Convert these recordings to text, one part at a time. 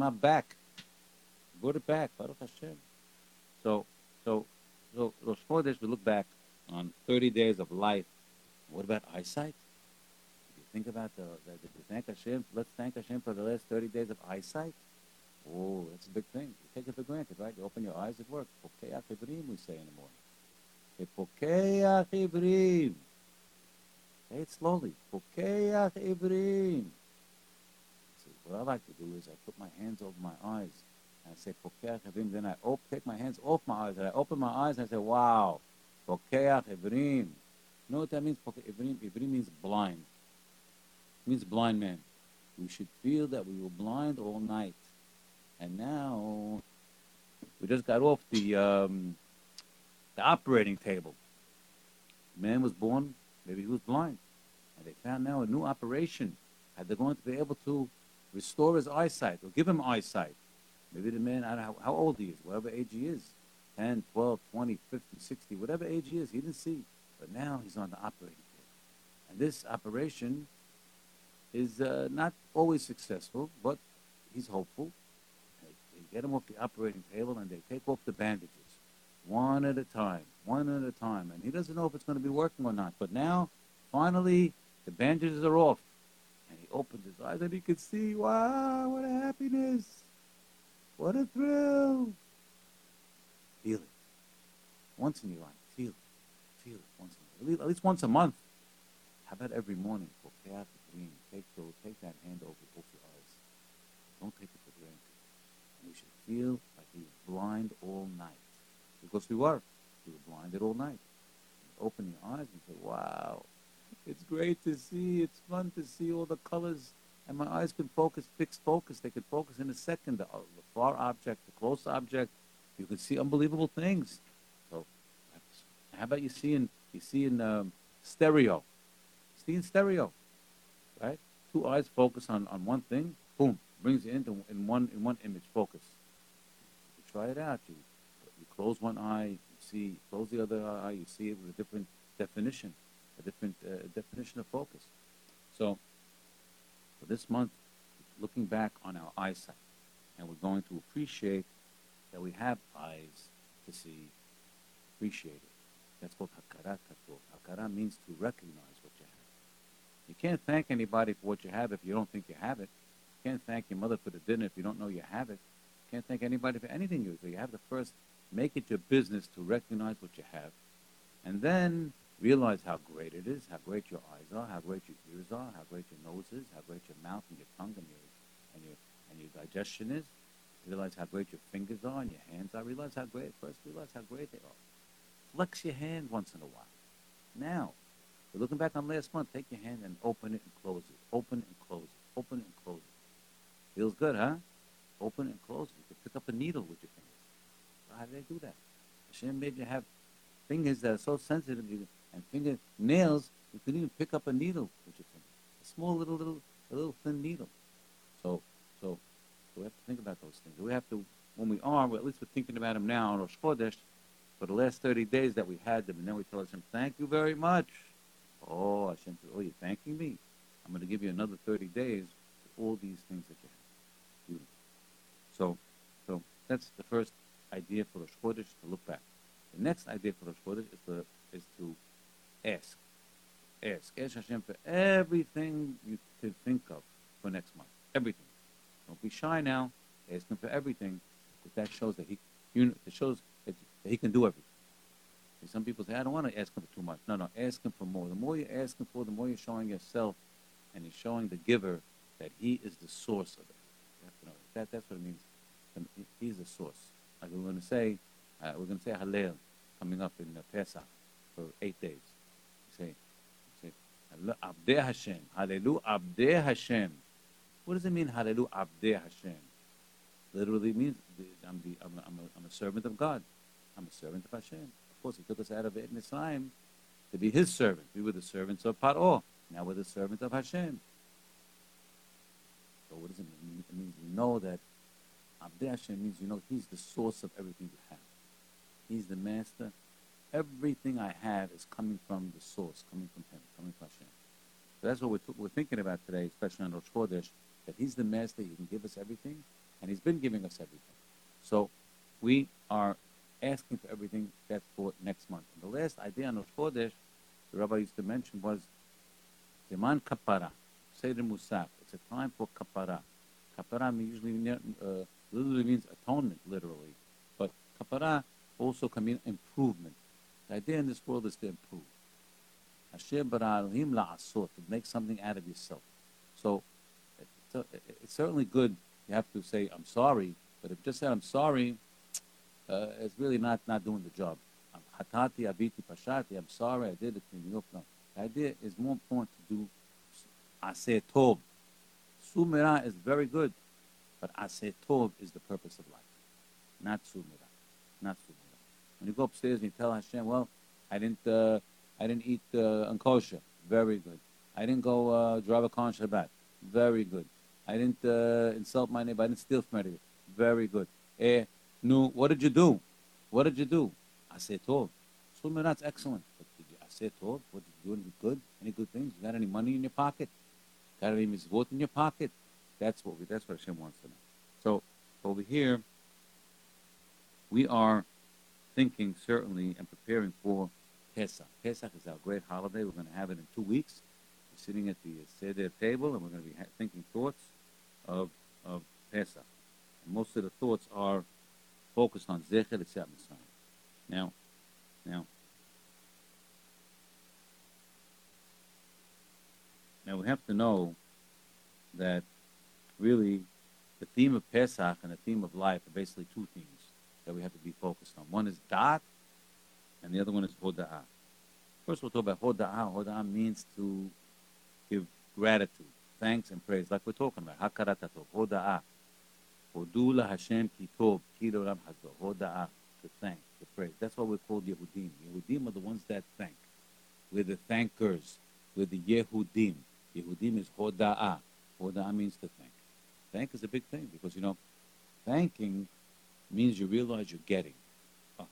neshama back. Brought it back. Baruch Hashem. So, so, so four days we look back on 30 days of life. What about eyesight? If you think about the, the, the thank Hashem, let's thank Hashem for the last 30 days of eyesight. Oh, that's a big thing. You take it for granted, right? You open your eyes at work. Pokeach Ibrim, we say in the morning. Pokeach Ibrim. Say it slowly. Ibrim. What I like to do is I put my hands over my eyes and I say Pokeach Ibrim. Then I op- take my hands off my eyes and I open my eyes and I say, wow, Pokeach Ibrim. You know what that means? Ibrim means blind. It means blind man. We should feel that we were blind all night. And now we just got off the um, the operating table. Man was born, maybe he was blind, and they found now a new operation. How they're going to be able to restore his eyesight or give him eyesight. Maybe the man, I don't know how, how old he is, whatever age he is 10, 12, 20, 50, 60, whatever age he is, he didn't see. But now he's on the operating table. And this operation is uh, not always successful, but he's hopeful They get him off the operating table, and they take off the bandages one at a time, one at a time. And he doesn't know if it's going to be working or not. But now, finally, the bandages are off. Opens his eyes and he can see, wow, what a happiness. What a thrill. Feel it. Once in your life, feel it. Feel it once in your life. At least once a month. How about every morning? For Kyak Dream. Take, take that hand over, over your eyes. Don't take it for granted And we should feel like he was blind all night. Because we were. We were blinded all night. You open your eyes and say, wow, great to see. It's fun to see all the colors. And my eyes can focus, fixed focus. They can focus in a second. The, far object, the close object. You can see unbelievable things. So, how about you seeing you see in um, stereo? See in stereo, right? Two eyes focus on, on one thing. Boom, brings you into in one in one image focus. You try it out. You you close one eye, you see. Close the other eye, you see it with a different definition, a different uh, definition of focus. So, for this month, looking back on our eyesight, and we're going to appreciate that we have eyes to see, appreciate it. That's what hakarat hatov. Hakara means to recognize what you have. You can't thank anybody for what you have if you don't think you have it. You Can't thank your mother for the dinner if you don't know you have it. You Can't thank anybody for anything you do. You have to first make it your business to recognize what you have, and then realize how great it is, how great your eyes are, how great your ears are, how great your nose is, how great your mouth and your tongue and your and your and your digestion is. Realize how great your fingers are and your hands are. Realize how great. First, realize how great they are. Flex your hand once in a while. Now, you're looking back on last month. Take your hand and open it and close it. Open and close it. Open and close it. Feels good, huh? Open and close. You can pick up a needle with your fingers. How do they do that? Hashem made you have fingers that are so sensitive, and finger nails. You can even pick up a needle with your fingers. A small little, little, a little thin needle. So, so, so we have to think about those things. We have to, when we are, well, at least we're thinking about them now on Rosh Chodesh, for the last 30 days that we had them, and then we tell Hashem, thank you very much. Oh, Hashem says, oh, you're thanking me? I'm going to give you another 30 days for all these things that you have. So, so that's the first idea for Rosh Chodesh to look back. The next idea for Rosh Chodesh is to is to ask, ask, ask Hashem for everything you could think of for next month, everything. Don't be shy now. Ask him for everything, because that shows that he, you, it shows that, that he can do everything. And some people say, I don't want to ask him for too much. No, no, ask him for more. The more you ask him for, the more you're showing yourself, and you're showing the giver that he is the source of it. Know that. That's what it means he's the source. Like we're going to say, uh, we're going to say Hallel coming up in Pesach for eight days. We say, we say Abdeh Hashem, Hallelu Abdeh Hashem. What does it mean, Hallelu Abdeh Hashem? Literally means I'm, the, I'm, a, I'm, a, I'm a servant of God. I'm a servant of Hashem. Of course, He took us out of Mitzrayim to be His servant. We were the servants of Paro. Now we're the servant of Hashem. So what does it mean? It means we know that Abdei Hashem means, you know, He's the source of everything you have. He's the master. Everything I have is coming from the source, coming from Him, coming from Hashem. So that's what we're, t- we're thinking about today, especially on Rosh Chodesh, that He's the master. He can give us everything. and He's been giving us everything. So we are asking for everything that's for next month. And the last idea on Rosh Chodesh, the Rabbi used to mention was Zeman Kapara, Seder Musaf. It's a time for Kapara. Kapara usually uh, literally means atonement, literally. But Kapara also can mean improvement. The idea in this world is to improve. Hashem bara'alim la'asot, to make something out of yourself. So it's, certainly good. You have to say, I'm sorry, but if you just say, I'm sorry, uh, it's really not, not doing the job. Hatati, abiti, pashati, I'm sorry, I did it. No. The idea is more important to do aseh tov. Sumira is very good, but aseh tov is the purpose of life, not sumira, not sumira. When you go upstairs and you tell Hashem, well, I didn't, uh, I didn't eat uh, unkosher, very good. I didn't go uh, drive a car on Shabbat, very good. I didn't uh, insult my neighbor, I didn't steal from anybody, very good. Eh, no, what did you do? What did you do? I said, tov. Sumirat's excellent. But did you, I said, tov. What did you do? Any good? Any good things? You got any money in your pocket? Got any mitzvot in your pocket? That's what we, that's what Hashem wants to know. So over here, we are thinking certainly and preparing for Pesach. Pesach is our great holiday. We're going to have it in two weeks. We're sitting at the uh, Seder table and we're going to be thinking thoughts of, of Pesach. And most of the thoughts are focused on Zecher Mitzrayim. Now, now, now we have to know that really the theme of Pesach and the theme of life are basically two themes that we have to be focused on. One is Da'at, and the other one is Hoda'ah. First, we'll talk about Hoda'ah. Hoda'ah means to give gratitude, thanks, and praise, like we're talking about. Hakarat Hoda'ah. Hodula Hashem Kitov, Kidoram Hazo, Hoda'ah, to thank, to praise. That's why we're called Yehudim. Yehudim are the ones that thank. We're the thankers. We're the Yehudim. Yehudim is Hoda'ah. Hoda'ah means to thank. Thank is a big thing because, you know, thanking means you realize you're getting. So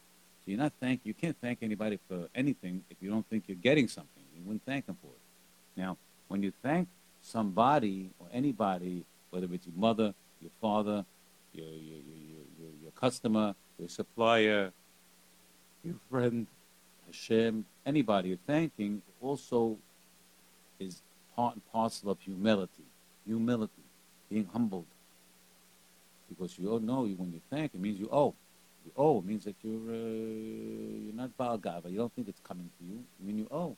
you're not thank. You can't thank anybody for anything if you don't think you're getting something. You wouldn't thank them for it. Now, when you thank somebody or anybody, whether it's your mother, your father, your, your, your, your, your customer, your supplier, your friend, Hashem, anybody you're thanking also is part and parcel of humility. Humility, being humbled. Because you all know when you thank, it means you owe. You owe. It means that you're uh, you're not Balgava. You don't think it's coming to you. I mean you owe.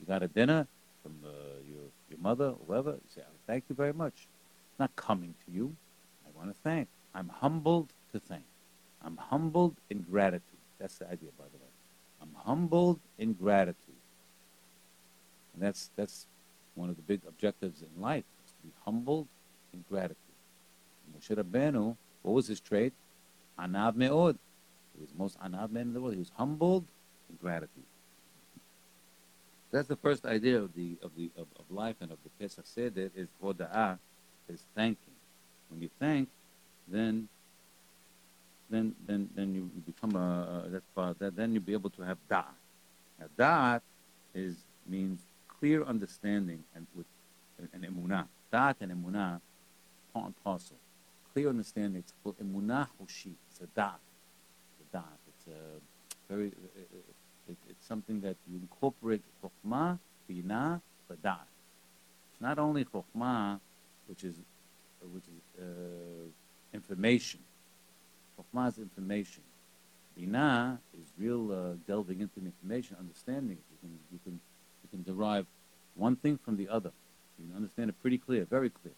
You got a dinner from uh, your your mother, whoever. You say, "Thank you very much." It's not coming to you I want to thank. I'm humbled to thank. I'm humbled in gratitude. That's the idea, by the way. I'm humbled in gratitude. And that's, that's one of the big objectives in life, is to be humbled in gratitude. Moshe Rabbeinu, what was his trait? Anav me'od. He was most anav man in the world. He was humbled in gratitude. That's the first idea of the of the of, of life and of the Pesach Seder is hoda'ah, is thanking. When you thank, then then then then you become a, a that's part that then you'll be able to have da. Now da is means clear understanding and with an emunah. Da'at and emunah, part and parcel. Clear understanding. It's called emunah hoshi. It's a da'at. It's a. It's a very. It, it, it's something that you incorporate chokhmah, bina, but. It's not only chokhmah, which is which is uh, information. Chokhmah is information. Binah is real uh, delving into information, understanding. You can, you, can, you can derive one thing from the other. You can understand it pretty clear, very clear.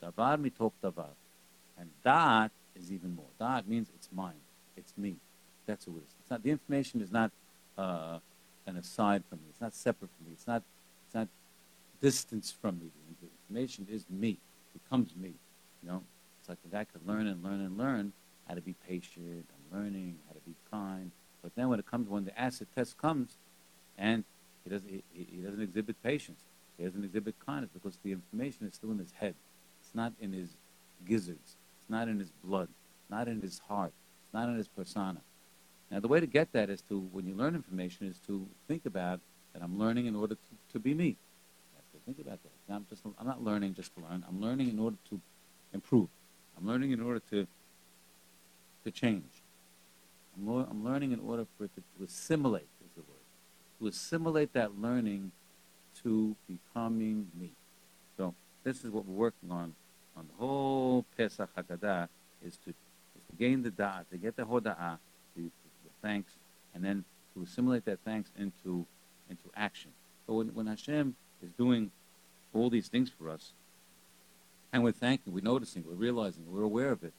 Davar mitok davar. And that is even more. That means it's mine. It's me. That's who it is. It's not, the information is not uh, an aside from me. It's not separate from me. It's not, it's not distance from me. The information is me It becomes me. You know, it's like guy could learn and learn and learn how to be patient and learning how to be kind. But then when it comes, when the acid test comes, and he doesn't, he, he doesn't exhibit patience, he doesn't exhibit kindness because the information is still in his head. It's not in his gizzards. Not in his blood. Not in his heart. Not in his persona. Now, the way to get that is to, when you learn information, is to think about that I'm learning in order to, to be me. To think about that. I'm just I'm not learning just to learn. I'm learning in order to improve. I'm learning in order to to change. I'm, lo- I'm learning in order for it to, to assimilate, is the word. To assimilate that learning to becoming me. So this is what we're working on on the whole Pesach Haggadah is to is to gain the da'at, to get the hoda'ah, the, the thanks, and then to assimilate that thanks into into action. But when, when Hashem is doing all these things for us, and we're thanking, we're noticing, we're realizing, we're aware of it,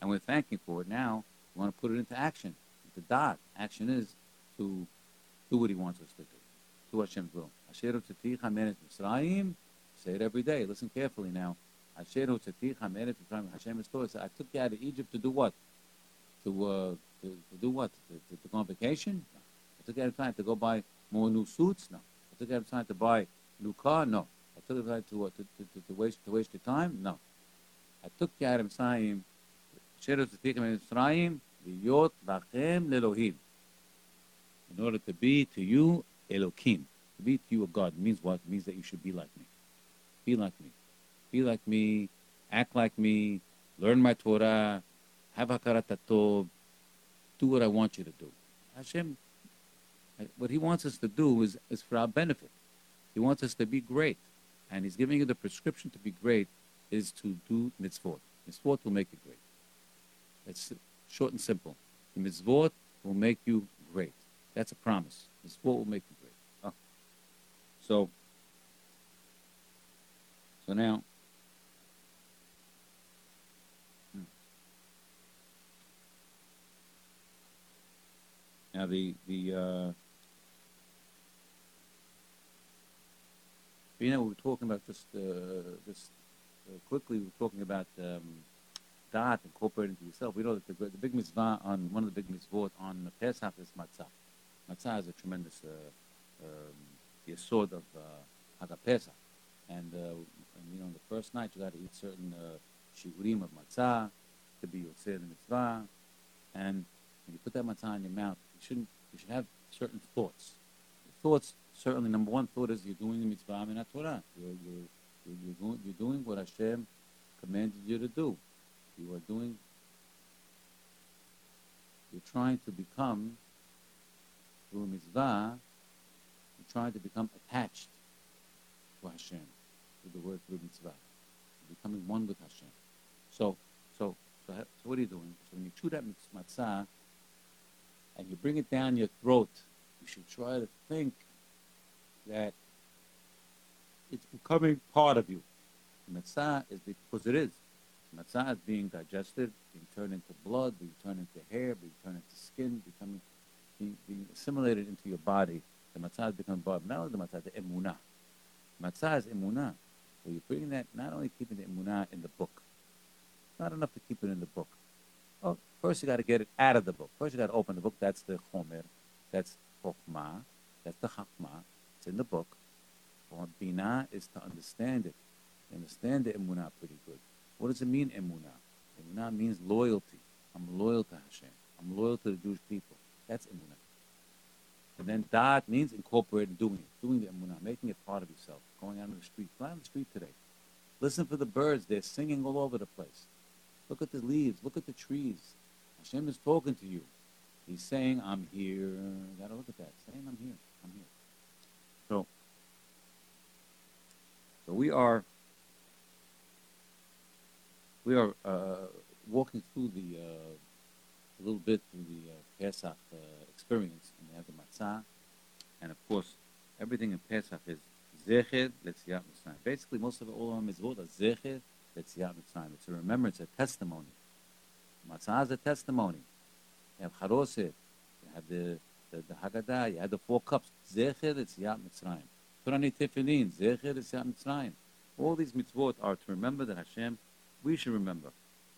and we're thanking for it now, we want to put it into action. The dot action is to do what He wants us to do. Do Hashem's will. Asher. Say it every day. Listen carefully now. Asher Tzatich HaMelech Mitzrayim. Hashem is told, I took you out of Egypt to do what? To, uh, to, to do what? To, to, to go on vacation? No. I took you out of time to go buy more new suits? No. I took you out of time to buy new car? No. I took you out to, uh, to, to, to, waste, to waste your time? No. I took you out of Mitzrayim. Asher Tzatich HaMelech Mitzrayim. Liyot lachem lelohim. In order to be to you Elokim. To be to you a God means what? It means that you should be like me. Be like me. Be like me. Act like me. Learn my Torah. Have hakarat tov. Do what I want you to do. Hashem, what He wants us to do is, is for our benefit. He wants us to be great. And He's giving you the prescription to be great is to do mitzvot. Mitzvot will make you great. It's short and simple. The mitzvot will make you great. That's a promise. Mitzvot will make you great. Oh. So, so now, now the the uh, you know we were talking about just uh, just uh, quickly. We were talking about. Um, da'at incorporated into yourself. We know that the, the big mitzvah on one of the big mitzvot on the Pesach is matzah. Matzah is a tremendous uh, um, sword of uh, Pesach, and, uh, and, you know on the first night you got to eat certain uh, of matzah to be yotzei the mitzvah, and when you put that matzah in your mouth, you shouldn't you should have certain thoughts. Thoughts certainly number one thought is you're doing the mitzvah in Torah. You're, you're, you're, you're, doing, you're doing what Hashem commanded you to do you are doing, you're trying to become, through mitzvah, you're trying to become attached to Hashem, through the word through mitzvah, You're becoming one with Hashem. So, so, so, so what are you doing? So when you chew that matzah and you bring it down your throat, you should try to think that it's becoming part of you. Matzah is because it is. Matzah is being digested, being turned into blood, being turned into hair, being turned into skin, becoming being, being assimilated into your body. The matzah has become part. Not only the matzah, the emunah. Matzah is emunah. So you're putting that, not only keeping the emunah in the book. Not enough to keep it in the book. Well, first you got to get it out of the book. First you got to open the book. That's the chomer. That's chokhmah. That's the chachmah. It's in the book. Bina is to understand it. Understand the emunah pretty good. What does it mean, emunah? Emunah means loyalty. I'm loyal to Hashem. I'm loyal to the Jewish people. That's emunah. And then da'at means incorporating, doing it, doing the emunah, making it part of yourself, going out on the street. Out on the street today. Listen for the birds. They're singing all over the place. Look at the leaves. Look at the trees. Hashem is talking to you. He's saying, I'm here. Gotta look at that. Saying, I'm here. I'm here. So, so we are we are uh, walking through the uh, a little bit through the uh, Pesach uh, experience, and we have the matzah, and of course, everything in Pesach is zecher letziat mitzrayim. Basically, most of all of them is what letziat mitzrayim. It's a remembrance, a testimony. Matzah is a testimony. You have charoset, you have the the, the Haggadah, you have the four cups. Zecher letziat mitzrayim. Torani tefillin, zecher letziat mitzrayim. All these mitzvot are to remember that Hashem we should remember.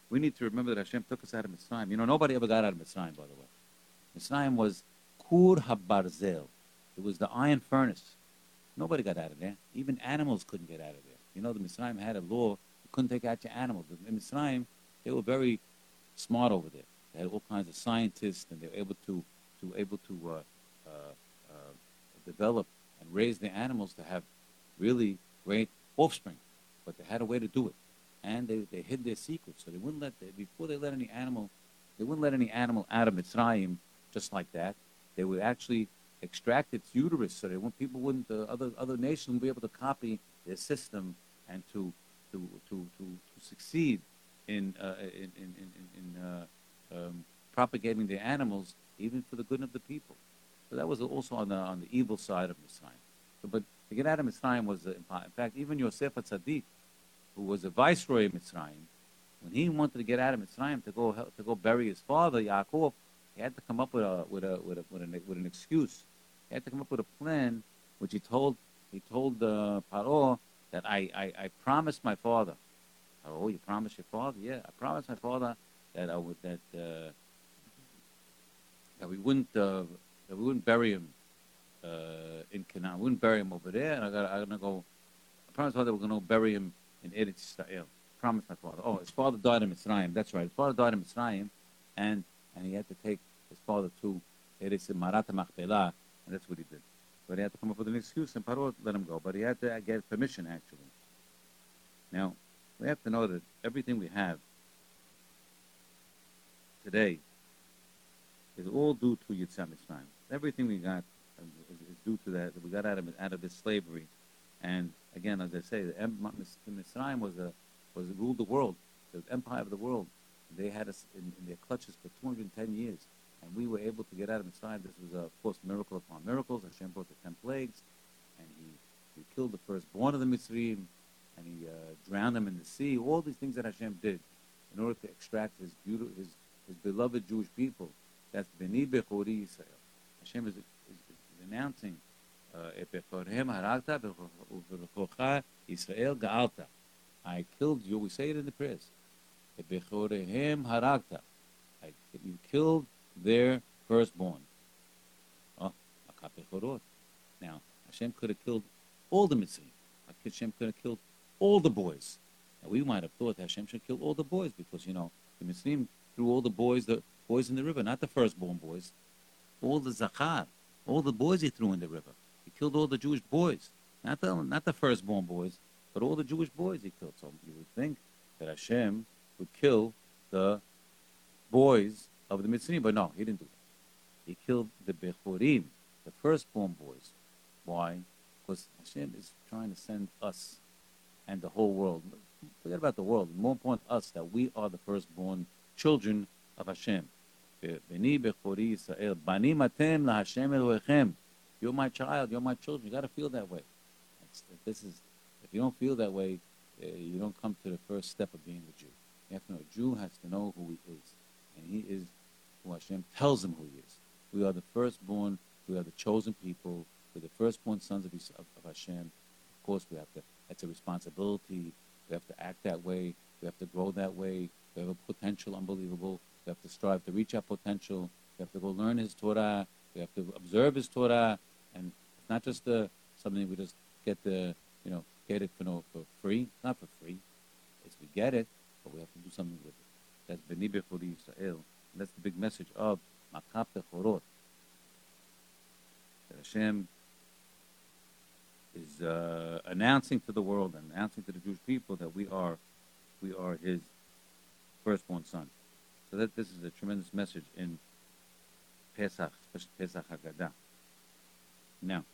We need to remember that Hashem took us out of Mitzrayim. You know, nobody ever got out of Mitzrayim, by the way. Mitzrayim was Kur HaBarzel. It was the iron furnace. Nobody got out of there. Even animals couldn't get out of there. You know, the Mitzrayim had a law. Couldn't take out your animals. In Mitzrayim, they were very smart over there. They had all kinds of scientists, and they were able to, to able to uh, uh, uh, develop and raise the animals to have really great offspring. But they had a way to do it. and they, they hid their secrets. So they wouldn't let, the, before they let any animal, they wouldn't let any animal out of Mitzrayim just like that. They would actually extract its uterus so that people wouldn't, uh, other, other nations wouldn't be able to copy their system and to, to, to, to, to succeed in, uh, in, in, in, in uh, um, propagating the animals, even for the good of the people. So that was also on the, on the evil side of Mitzrayim. So, but to get out of Mitzrayim was, in fact, even Yosef Tzaddik, who was a viceroy of Mitzrayim, when he wanted to get out of Mitzrayim to go to go bury his father Yaakov, he had to come up with a with a with a with, a, with an excuse. He had to come up with a plan, which he told he told uh, Paro that I, I, I promised my father. Oh, you promised your father? Yeah, I promised my father that I would that uh, that we wouldn't uh, that we wouldn't bury him uh, in Canaan. We wouldn't bury him over there, and I got I'm gonna go. I promised my father we're gonna bury him in Eretz Yisrael. Promised my father. Oh, his father died in Mitzrayim. That's right. His father died in Mitzrayim, and and he had to take his father to Eretz Marata Machpelah, and that's what he did. But he had to come up with an excuse, and Paro let him go. But he had to get permission, actually. Now, we have to know that everything we have today is all due to Yetziat Mitzrayim. Everything we got is, due to that. We got out of out of this slavery, and again, as I say, the Mitzrayim was a was ruled the world, the empire of the world. They had us in, in their clutches for 210 years, and we were able to get out of Mitzrayim. This was, a, of course, miracle upon miracles. Hashem brought the ten plagues, and he, he killed the firstborn of the Mitzrayim, and he uh, drowned them in the sea. All these things that Hashem did in order to extract his beautiful, his, his beloved Jewish people. That's Beni Bechori Yisrael. Hashem is, is, is announcing Israel ga'alta. I killed you. We say it in the prayers. haragta. You killed their firstborn. Oh, now, Hashem could have killed all the Mitzvah. Hashem could have killed all the boys. Now, we might have thought Hashem should kill all the boys because, you know, the Mitzvah threw all the boys, the boys in the river, not the firstborn boys. All the Zachar, all the boys he threw in the river. He killed all the Jewish boys, not the not the firstborn boys, but all the Jewish boys he killed. So you would think that Hashem would kill the boys of the Mitzrayim, but no, he didn't do that. He killed the Bechorim, the firstborn boys. Why? Because Hashem is trying to send us and the whole world. Forget about the world. More important us that we are the firstborn children of Hashem. You're my child. You're my children. You got to feel that way. this is, if you don't feel that way, uh, you don't come to the first step of being a Jew. You have to know a Jew has to know who he is, and he is who Hashem tells him who he is. We are the firstborn. We are the chosen people. We're the firstborn sons of, of, of Hashem. Of course, we have to. That's a responsibility. We have to act that way. We have to grow that way. We have a potential unbelievable. We have to strive to reach our potential. We have to go learn His Torah. We have to observe His Torah. And it's not just uh, something we just get the, you know, get it for, no, for free. It's not for free. It's we get it, but we have to do something with it. That's Beni Bechori Yisrael. That's the big message of Makat Bechorot. That Hashem is uh, announcing to the world and announcing to the Jewish people that we are, we are His firstborn son. So that this is a tremendous message in Pesach, Pesach Haggadah. Now,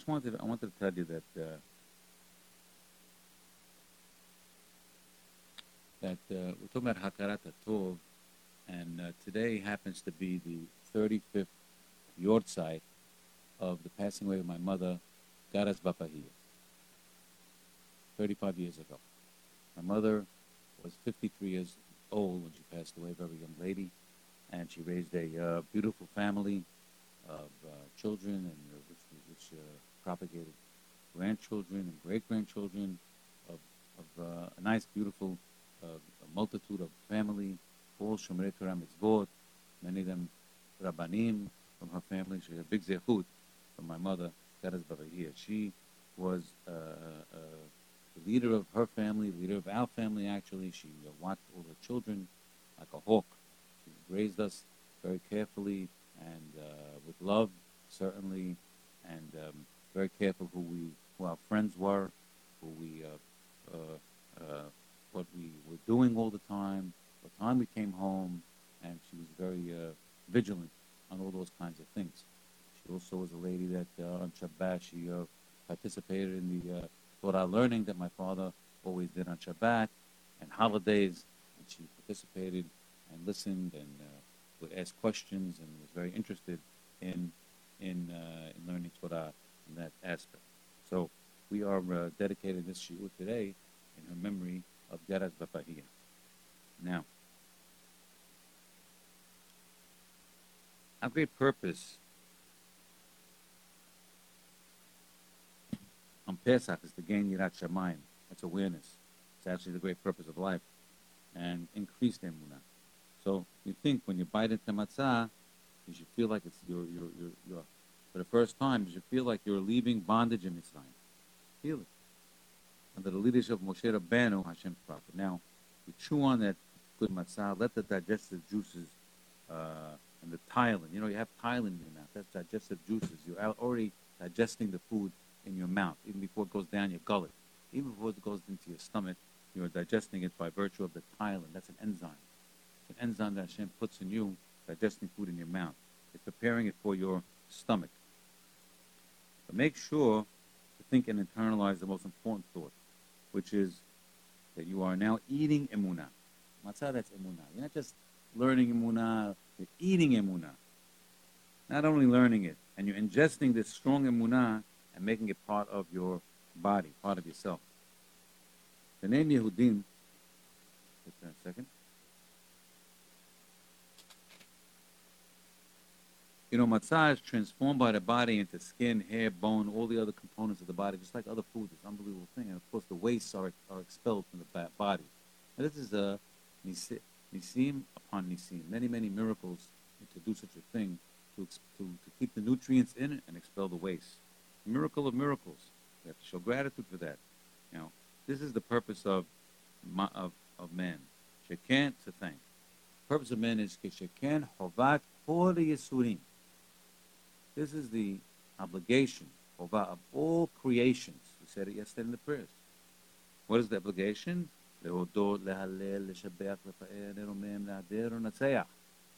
just wanted I wanted to tell you that uh, that uh, we're talking about Hakarat Tov, and uh, today happens to be the 35th yahrzeit of the passing away of my mother, Garas Bapahia, 35 years ago. My mother was 53 years old when she passed away, very young lady, and she raised a uh, beautiful family of uh, children and uh, which, which propagated grandchildren and great grandchildren of, of uh, a nice, beautiful a multitude of family, all Shomrei Torah mitzvot, many of them Rabbanim from her family. She had a big zehut from my mother, Garas Barahia. She was uh, uh, the leader of her family, leader of our family, actually. She uh, watched all the children like a hawk. She raised us very carefully and uh, with love, certainly, and um, very careful who we, who our friends were, who we, uh, uh, uh, what we were doing all the time, what time we came home, and she was very uh, vigilant on all those kinds of things. She also was a lady that uh, on Shabbat she uh, participated in the Torah learning that my father always did on Shabbat and holidays, and she participated and listened and would ask questions and was very interested in in, in learning Torah in that aspect. So we are uh, dedicating this shiur today in her memory of Geras Bapahia. Now, our great purpose on Pesach is to gain Yirat Shamayim. That's awareness. It's actually the great purpose of life. And increase the emunah. So you think when you bite into matzah, you should feel like it's your your your your for the first time, you should feel like you're leaving bondage in Mitzrayim. Feel it. Under the leadership of Moshe Rabbeinu, Hashem's prophet. Now, you chew on that good matzah, let the digestive juices uh, and the ptyalin. You know, you have ptyalin in your mouth. That's digestive juices. You're already digesting the food in your mouth, even before it goes down your gullet. Even before it goes into your stomach, you're digesting it by virtue of the ptyalin. That's an enzyme. An enzyme that Hashem puts in you, digesting food in your mouth. It's preparing it for your stomach. But make sure to think and internalize the most important thought, which is that you are now eating emunah. Matzah, that's emunah. You're not just learning emunah, you're eating emunah. Not only learning it, and you're ingesting this strong emunah and making it part of your body, part of yourself. The name Yehudim, wait a second. You know, is transformed by the body into skin, hair, bone, all the other components of the body, just like other foods. It's an unbelievable thing. And of course, the wastes are, are expelled from the body. And this is a nisim upon nisim. Many, many miracles to do such a thing, to, to, to keep the nutrients in it and expel the waste. Miracle of miracles. We have to show gratitude for that. You know, this is the purpose of of, of man. Shekan to thank. The purpose of man is shekan hovat kol yisurim this is the obligation of all creations. We said it yesterday in the prayers. What is the obligation? להודות, להלל, לשבח, לפאר, לרומם, להדר ולנצח.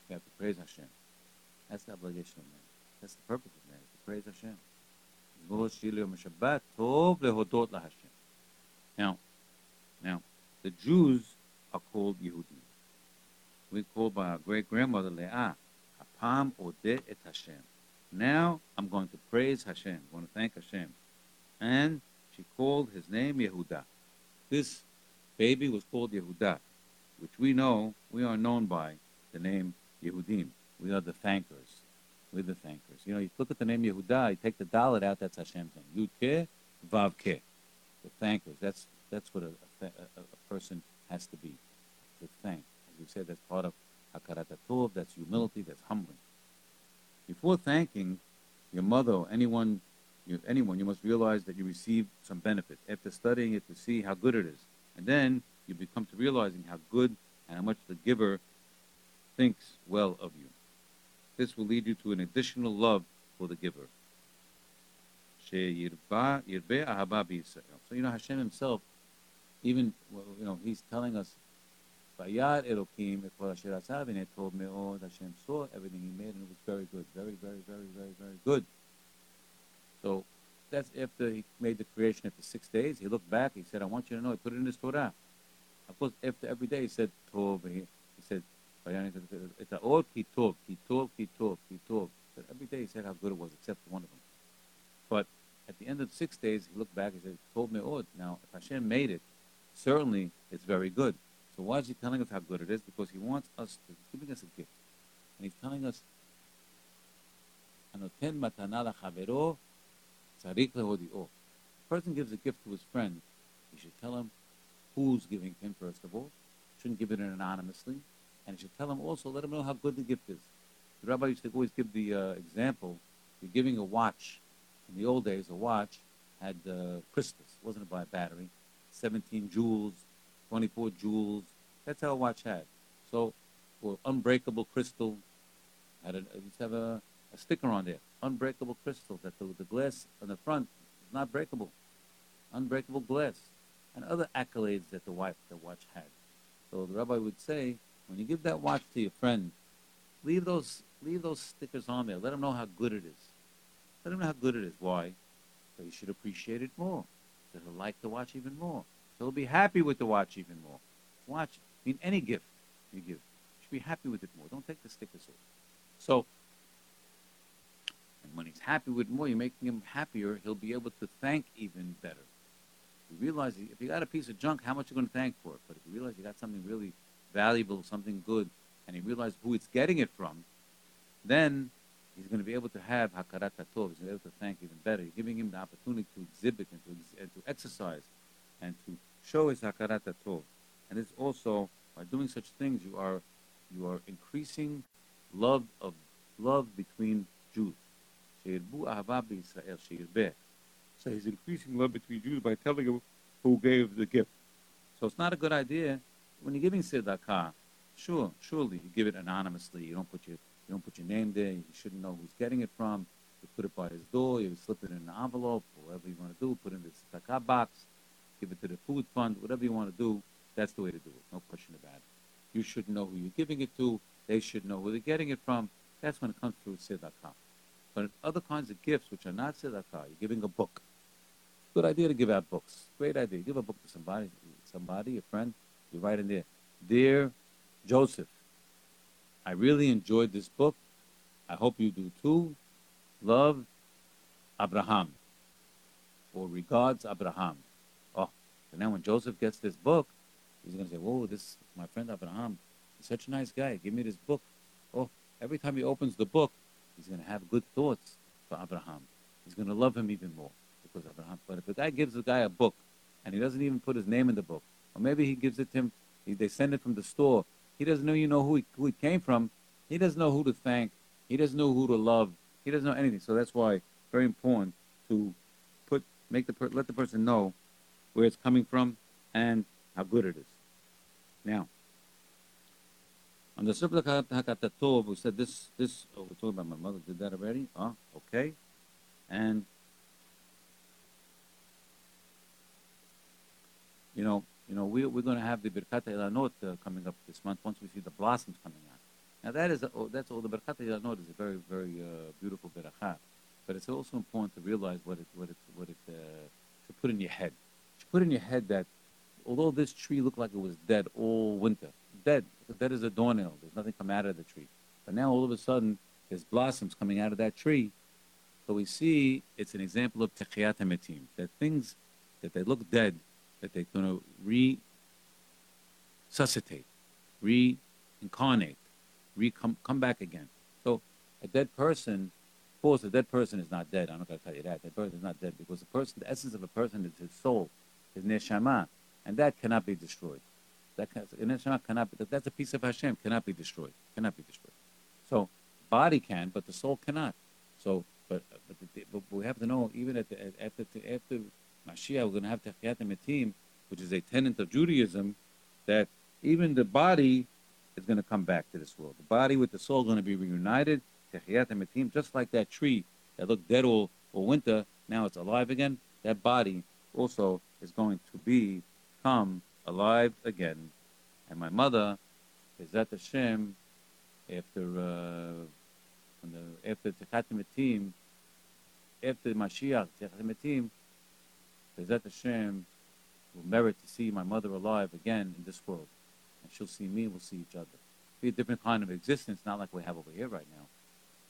We have to praise Hashem. That's the obligation of man. That's the purpose of man, to praise Hashem. Now, now, the Jews are called Yehudim. We're called by our great grandmother Leah, Apam Odeh et Hashem. Now I'm going to praise Hashem. I'm going to thank Hashem. And she called his name Yehuda. This baby was called Yehuda, which we know, we are known by the name Yehudim. We are the thankers. We're the thankers. You know, you look at the name Yehuda, you take the dalet out, that's Hashem's name. Yud Vav Ke. The thankers. That's, that's what a, a, a, person has to be. To thank. As we said, that's part of Hakarat that's humility, that's humbling. Before thanking your mother or anyone, you, anyone, you must realize that you received some benefit after studying it to see how good it is. And then you become to realizing how good and how much the giver thinks well of you. This will lead you to an additional love for the giver. So you know Hashem Himself, even you know He's telling us Vayad Elokim et kol asher asav and tov me'od. Oh, Hashem saw everything He made and it was very good, very, very, very, very, very good. So that's after He made the creation after six days. He looked back. He said, "I want you to know." He put it in His Torah. Of course, after every day He said tov. He, he said, "It's tov, ki tov, ki tov." But every day He said how good it was, except one of them. But at the end of six days, He looked back. He said, "Tov me'od." Oh, now, if Hashem made it, certainly it's very good. So why is he telling us how good it is? Because he wants us to, he's giving us a gift. And he's telling us, Anoten matana lachavero tzarich lehodi'o. A person gives a gift to his friend, he should tell him who's giving him, first of all. Shouldn't give it anonymously. And he should tell him also, let him know how good the gift is. The rabbi used to always give the uh, example, you're giving a watch. In the old days, a watch had uh, crystals. It wasn't by a battery. 17 jewels, 24 jewels. That's how a watch had. So, or unbreakable crystal. Had a, it have a, a sticker on there. Unbreakable crystal. That the, the glass on the front is not breakable. Unbreakable glass. And other accolades that the wife, the watch had. So the rabbi would say, when you give that watch to your friend, leave those leave those stickers on there. Let them know how good it is. Let them know how good it is. Why? So he should appreciate it more. So he'll like the watch even more. He'll be happy with the watch even more. Watch. I mean, any gift you give, you should be happy with it more. Don't take the stickers off. So, and when he's happy with more, you're making him happier. He'll be able to thank even better. You realize if you got a piece of junk, how much you're going to thank for it. But if you realize you got something really valuable, something good, and you realize who it's getting it from, then he's going to be able to have hakarat. He's going to be able to thank even better. You're giving him the opportunity to exhibit and to, and to exercise and to show his hakarat tov. And it's also by doing such things, you are you are increasing love of love between Jews. So he's increasing love between Jews by telling him who gave the gift. So it's not a good idea when you're giving tzedakah. Sure, surely you give it anonymously. You don't put your you don't put your name there. You shouldn't know who's getting it from. You put it by his door. You slip it in an envelope, whatever you want to do. Put it in the tzedakah box. Give it to the food fund. Whatever you want to do, that's the way to do it. No question about it. You should know who you're giving it to. They should know where they're getting it from. That's when it comes through tzedakah. But other kinds of gifts, which are not tzedakah, you're giving a book. Good idea to give out books. Great idea. Give a book to somebody, somebody, a friend. You write in there, Dear Joseph, I really enjoyed this book. I hope you do too. Love, Abraham. Or regards, Abraham. And then when Joseph gets this book, he's going to say, Whoa, this is my friend Abraham. He's such a nice guy. Give me this book. Oh, every time he opens the book, he's going to have good thoughts for Abraham. He's going to love him even more because Abraham. But if a guy gives a guy a book and he doesn't even put his name in the book, or maybe he gives it to him, he, they send it from the store. He doesn't know you know who, he, who it came from. He doesn't know who to thank. He doesn't know who to love. He doesn't know anything. So that's why very important to put make the let the person know where it's coming from and how good it is. Now, on the Sifra Hakatov, we said this, this, oh, we're talking about my mother did that already. Oh, okay. And, you know, you know, we, we're going to have the Birkat Ilanot uh, coming up this month once we see the blossoms coming out. Now that is, oh, that's all, the Birkat Ilanot is a very, very uh, beautiful Birkat. But it's also important to realize what it, what it, what it, uh, to put in your head. Put in your head that although this tree looked like it was dead all winter, dead, dead as a doornail, there's nothing come out of the tree. But now all of a sudden, there's blossoms coming out of that tree. So we see it's an example of techiyat metim, that things that they look dead, that they're going to resuscitate, reincarnate, re come, come back again. So a dead person, of course, a dead person is not dead. I'm not going to tell you that. That person is not dead because the person, the essence of a person is his soul, his neshama and that cannot be destroyed. That can, cannot be, that's a piece of Hashem, cannot be destroyed, cannot be destroyed. So body can, but the soul cannot. So, but but, the, but we have to know even at the, after after Mashiach, we're going to have Techiyat Metim, which is a tenet of Judaism, that even the body is going to come back to this world. The body with the soul are going to be reunited. Techiyat Metim, just like that tree that looked dead all, all winter, now it's alive again. That body also is going to be come alive again. And my mother, Bezat Hashem, after uh, the, after Techiyat Metim, after Mashiach, Techiyat Metim, Bezat Hashem will merit to see my mother alive again in this world. And she'll see me, we'll see each other. Be a different kind of existence, not like we have over here right now.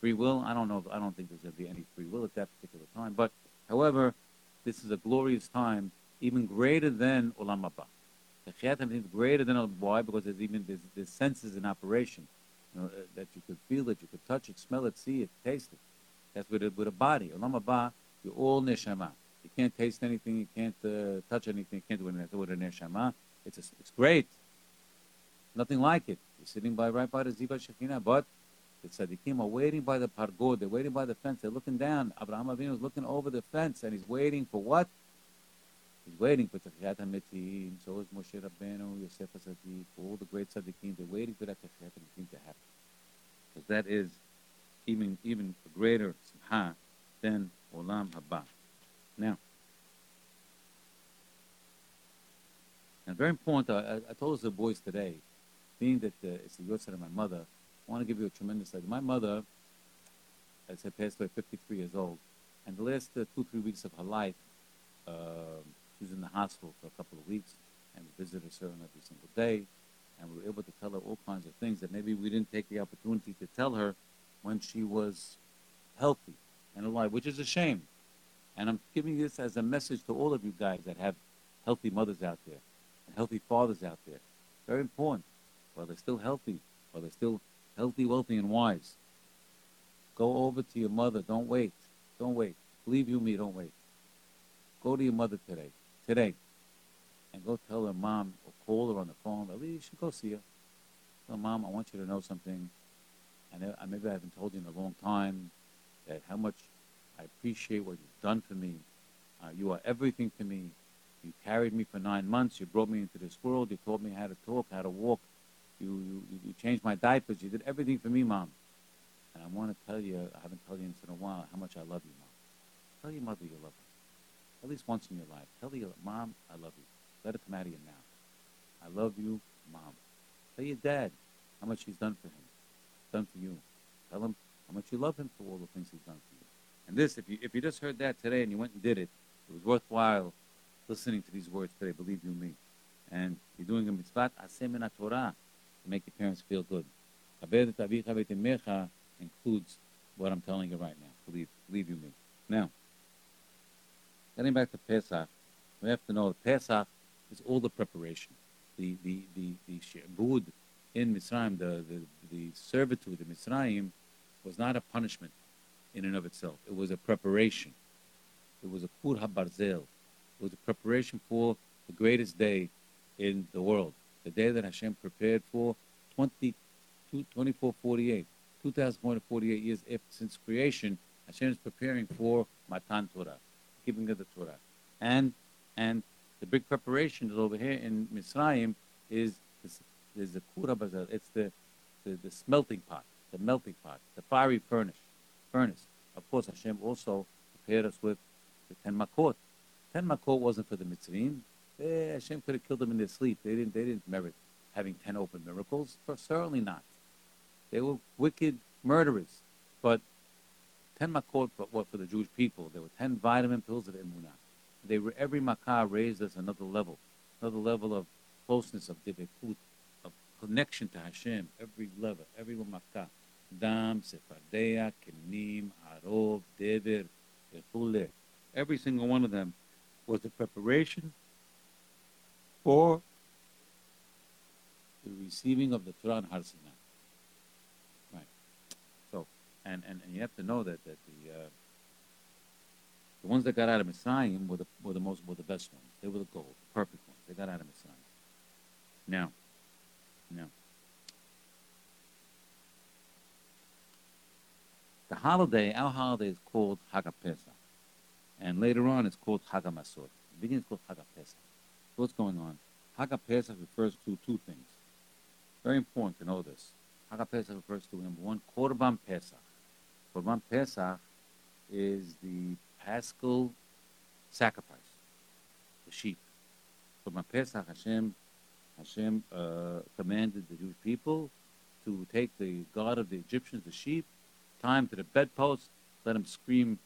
Free will, I don't know, I don't think there's going to be any free will at that particular time. But, however, this is a glorious time even greater than Olam Haba. Techiyat is greater than why? Because there's even there's, there's senses in operation you know, uh, that you could feel it, you could touch it, smell it, see it, taste it. That's with a, with a body. Olam Haba, you're all neshama. You can't taste anything, you can't uh, touch anything, you can't do anything with a neshama. It's a, it's great. Nothing like it. You're sitting by right by the Ziva Shekhinah, but the tzaddikim are waiting by the pargod. They're waiting by the fence. They're looking down. Abraham Avinu is looking over the fence, and he's waiting for what? He's waiting for Techiyat HaMetim, so is Moshe Rabbeinu, Yosef HaTzaddik, all the great tzaddikim. They're waiting for that Techiyat HaMetim to happen. Because that is even even a greater simha than Olam Haba. Now, and very important, I, I told the boys today, being that uh, it's the yahrzeit of my mother, I want to give you a tremendous idea. My mother, as I passed away, 53 years old, and the last uh, two, three weeks of her life, uh, she was in the hospital for a couple of weeks, and we visited her every single day, and we were able to tell her all kinds of things that maybe we didn't take the opportunity to tell her when she was healthy and alive, which is a shame. And I'm giving this as a message to all of you guys that have healthy mothers out there and healthy fathers out there. Very important. While they're still healthy, while they're still healthy, wealthy, and wise. Go over to your mother. Don't wait. Don't wait. Believe you me, don't wait. Go to your mother today. Today. And go tell her mom or call her on the phone. Least you should go see her. Tell her, mom, I want you to know something and I, maybe I haven't told you in a long time that how much I appreciate what you've done for me. Uh, you are everything to me. You carried me for nine months. You brought me into this world. You taught me how to talk, how to walk. You, you, you changed my diapers. You did everything for me, Mom. And I want to tell you, I haven't told you in a while, how much I love you, Mom. Tell your mother you love her. At least once in your life. Tell your Mom, I love you. Let it come out of your mouth. I love you, Mom. Tell your dad how much he's done for him done for you. Tell him how much you love him for all the things he's done for you. And this, if you if you just heard that today and you went and did it, it was worthwhile listening to these words today. Believe you me. And you're doing a mitzvah asem Torah to make your parents feel good. includes what I'm telling you right now. Believe, believe you me. Now, getting back to Pesach, we have to know that Pesach is all the preparation. The the the the shebud in Mitzrayim, the, the, the servitude in Mitzrayim was not a punishment in and of itself. It was a preparation. It was a kur habarzel. It was a preparation for the greatest day in the world, the day that Hashem prepared for 20, 2448, 2448 years since creation. Hashem is preparing for Matan Torah, giving of the Torah, and and the big preparation is over here in Mitzrayim is there's the kur habarzel. It's the, the, the smelting pot, the melting pot, the fiery furnace. Furnace. Of course, Hashem also prepared us with the ten makot. Ten makot wasn't for the Mitzrim. Eh, Hashem could have killed them in their sleep. They didn't. They didn't merit having ten open miracles. For certainly not. They were wicked murderers. But ten makot for what for the Jewish people. There were ten vitamin pills of emunah. They were every makah raised us another level, another level of closeness of divekut, of connection to Hashem, every level, every makkah. Dam, Sefardea, Kenim, Arov, Dever, Echule. Every single one of them was the preparation for the receiving of the Torah Har Sinai. And, and, and you have to know that, that the uh, the ones that got out of Messiah were the, were the most were the best ones. They were the gold, the perfect ones. They got out of Messiah. Now, no. The holiday, our holiday is called Hag Pesach. And later on it's called Hag Matzot. The beginning is called Hag Pesach. So what's going on? Hag Pesach refers to two things. Very important to know this. Hag Pesach refers to number one, Korban Pesach. Korban Pesach is the paschal sacrifice, the sheep. Korban Pesach, Hashem Hashem uh, commanded the Jewish people to take the God of the Egyptians, the sheep, tie him to the bedpost, let him scream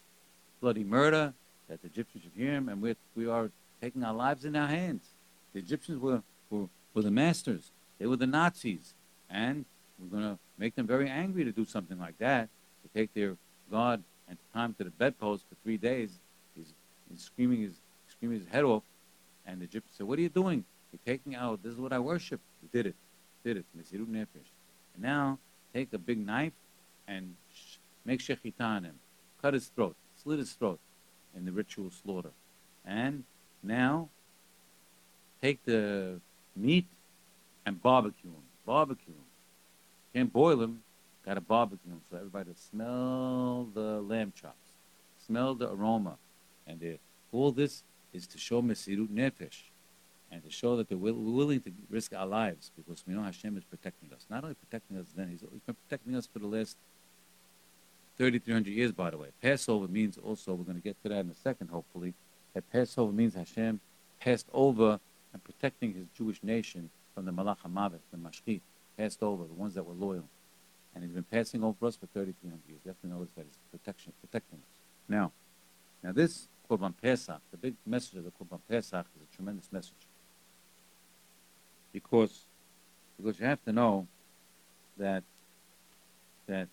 bloody murder, that the Egyptians should hear him, and we we are taking our lives in our hands. The Egyptians were, were, were the masters. They were the Nazis. And we're going to make them very angry to do something like that, take their God and him to the bedpost for three days. He's, he's screaming his screaming his head off. And the Egyptians said, What are you doing? You're taking out, this is what I worship. He did it. Did it. And now, take a big knife and sh- make shechita on him. Cut his throat. Slit his throat in the ritual slaughter. And now, take the meat and barbecue him. Barbecue him. Can't boil him. Got to barbecue so everybody smell the lamb chops. Smell the aroma. And all this is to show Mesirut Nefesh and to show that we're willing to risk our lives because we know Hashem is protecting us. Not only protecting us then, He's, been protecting us for the last 3,300 years, by the way. Passover means also, we're going to get to that in a second, hopefully, that Passover means Hashem passed over and protecting his Jewish nation from the Malach HaMavet, the Mashchit, passed over, the ones that were loyal. And he's been passing over us for 3,300 years. You have to notice that he's protection, protecting us. Now, now this Korban Pesach, the big message of the Korban Pesach is a tremendous message. Because, because you have to know that, that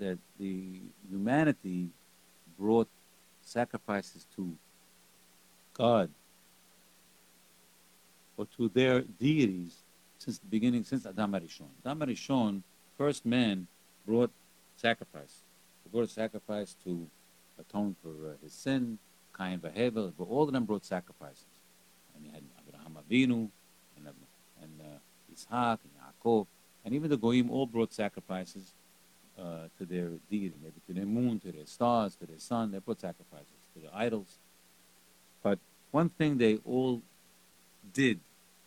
that the humanity brought sacrifices to God or to their deities since the beginning, since Adam HaRishon. Adam HaRishon, first man, brought sacrifice. He brought sacrifice to atone for uh, his sin, Cain Vahevel, but all of them brought sacrifices. And he had Abraham Avinu, and, and uh, Ishaq, and Yaakov, and even the Goyim all brought sacrifices uh, to their deity, maybe to their moon, to their stars, to their sun. They brought sacrifices to their idols. But one thing they all did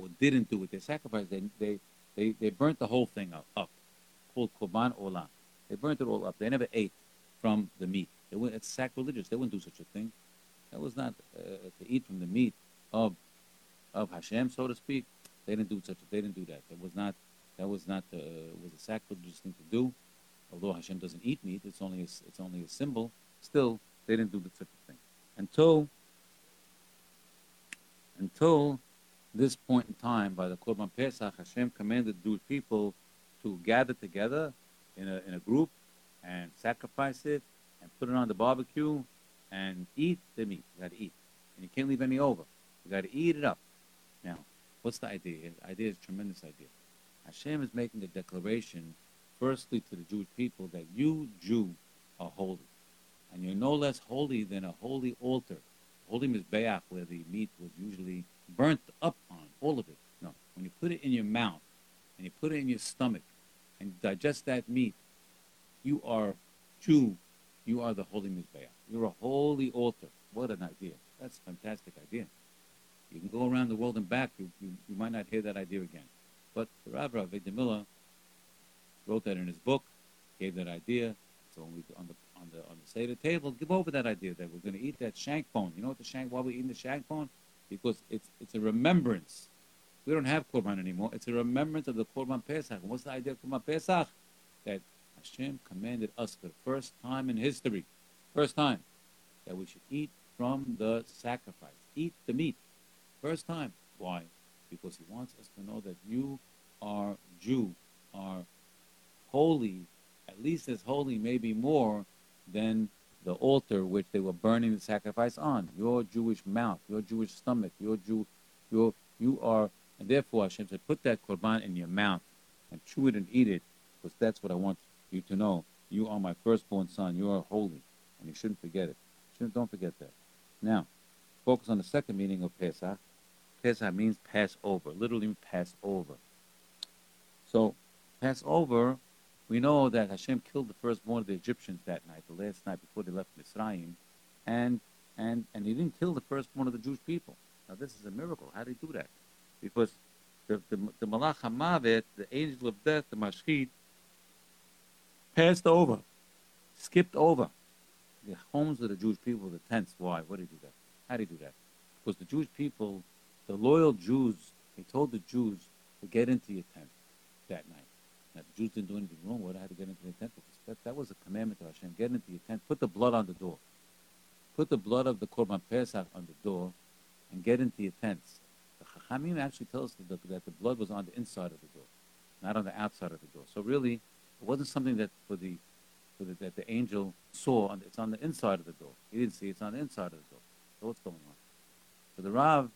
or didn't do with they sacrificed, they they they, they burnt the whole thing up, up called korban olah. They burnt it all up. They never ate from the meat. Went, it's sacrilegious. They wouldn't do such a thing. That was not uh, to eat from the meat of of Hashem, so to speak. They didn't do such. A, they didn't do that. That was not. That was not. Uh, was a sacrilegious thing to do although Hashem doesn't eat meat, it's only a, it's only a symbol. Still, they didn't do the such a thing until until this point in time, by the Korban Pesach, Hashem commanded the Jewish people to gather together in a in a group and sacrifice it and put it on the barbecue and eat the meat. You got to eat, and you can't leave any over. You got to eat it up. Now, what's the idea? The idea is a tremendous idea. Hashem is making a declaration firstly to the Jewish people that you, Jew, are holy. And you're no less holy than a holy altar. Holy Mizbeach, where the meat was usually burnt up on, all of it. No. When you put it in your mouth and you put it in your stomach and digest that meat, you are Jew. You are the holy Mizbeach. You're a holy altar. What an idea. That's a fantastic idea. You can go around the world and back. You, you, you might not hear that idea again. But the Rav Rav Miller wrote that in his book, gave that idea. So when we on the on the on the Seder table, give over that idea that we're going to eat that shank bone. You know what the shank? Why we eating the shank bone? Because it's it's a remembrance. We don't have korban anymore. It's a remembrance of the korban Pesach. What's the idea of korban Pesach? That Hashem commanded us for the first time in history, first time, that we should eat from the sacrifice, eat the meat, first time. Why? Because He wants us to know that you are Jew, are holy, at least as holy, maybe more than the altar which they were burning the sacrifice on. Your Jewish mouth, your Jewish stomach, your Jew, your you are, and therefore Hashem said, put that korban in your mouth and chew it and eat it, because that's what I want you to know. You are my firstborn son. You are holy, and you shouldn't forget it. Shouldn't, don't forget that. Now, focus on the second meaning of Pesach. Pesach means Passover, literally Passover. So, pass over we know that Hashem killed the firstborn of the Egyptians that night, the last night before they left Mitzrayim, and and and he didn't kill the firstborn of the Jewish people. Now this is a miracle. How did he do that? Because the the, the Malach Hamavet, the angel of death, the Mashchit, passed over, skipped over the homes of the Jewish people, the tents. Why? What did he do that? How did he do that? Because the Jewish people, the loyal Jews, he told the Jews to get into your tent that night. The Jews didn't do anything wrong. What I had to get into the tent? That, that was a commandment of Hashem. Get into your tent. Put the blood on the door. Put the blood of the Korban Pesach on the door and get into your tents. The Chachamim actually tells us that the, that the blood was on the inside of the door, not on the outside of the door. So really, it wasn't something that for the, for the that the angel saw. On it's on the inside of the door. He didn't see. It's on the inside of the door. So what's going on? So the Rav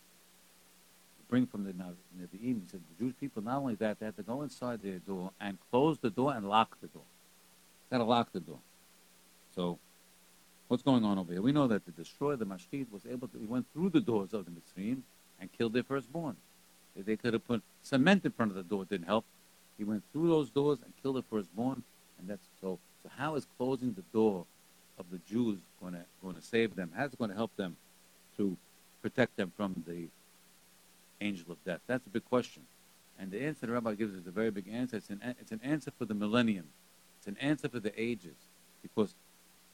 bring from the Nevi'im. He said the Jewish people, not only that, they had to go inside their door and close the door and lock the door. Got to lock the door. So, what's going on over here? We know that the destroyer, the Mashchit, was able to, he went through the doors of the Mitzrayim and killed their firstborn. If they could have put cement in front of the door, didn't help. He went through those doors and killed the firstborn, and that's so. So how is closing the door of the Jews going to going to save them? How's it going to help them to protect them from the angel of death? That's a big question. And the answer the rabbi gives is a very big answer. It's an, it's an answer for the millennium. It's an answer for the ages. Because,